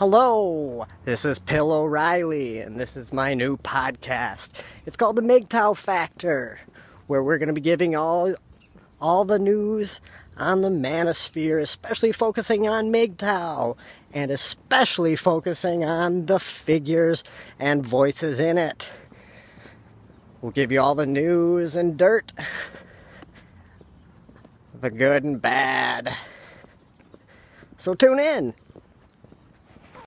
Hello, this is Pill O'Reilly, and this is my new podcast. It's called the MGTOW Factor, where we're going to be giving all all the news on the manosphere, especially focusing on MGTOW, and especially focusing on the figures and voices in it. We'll give you all the news and dirt, the good and bad. So tune in.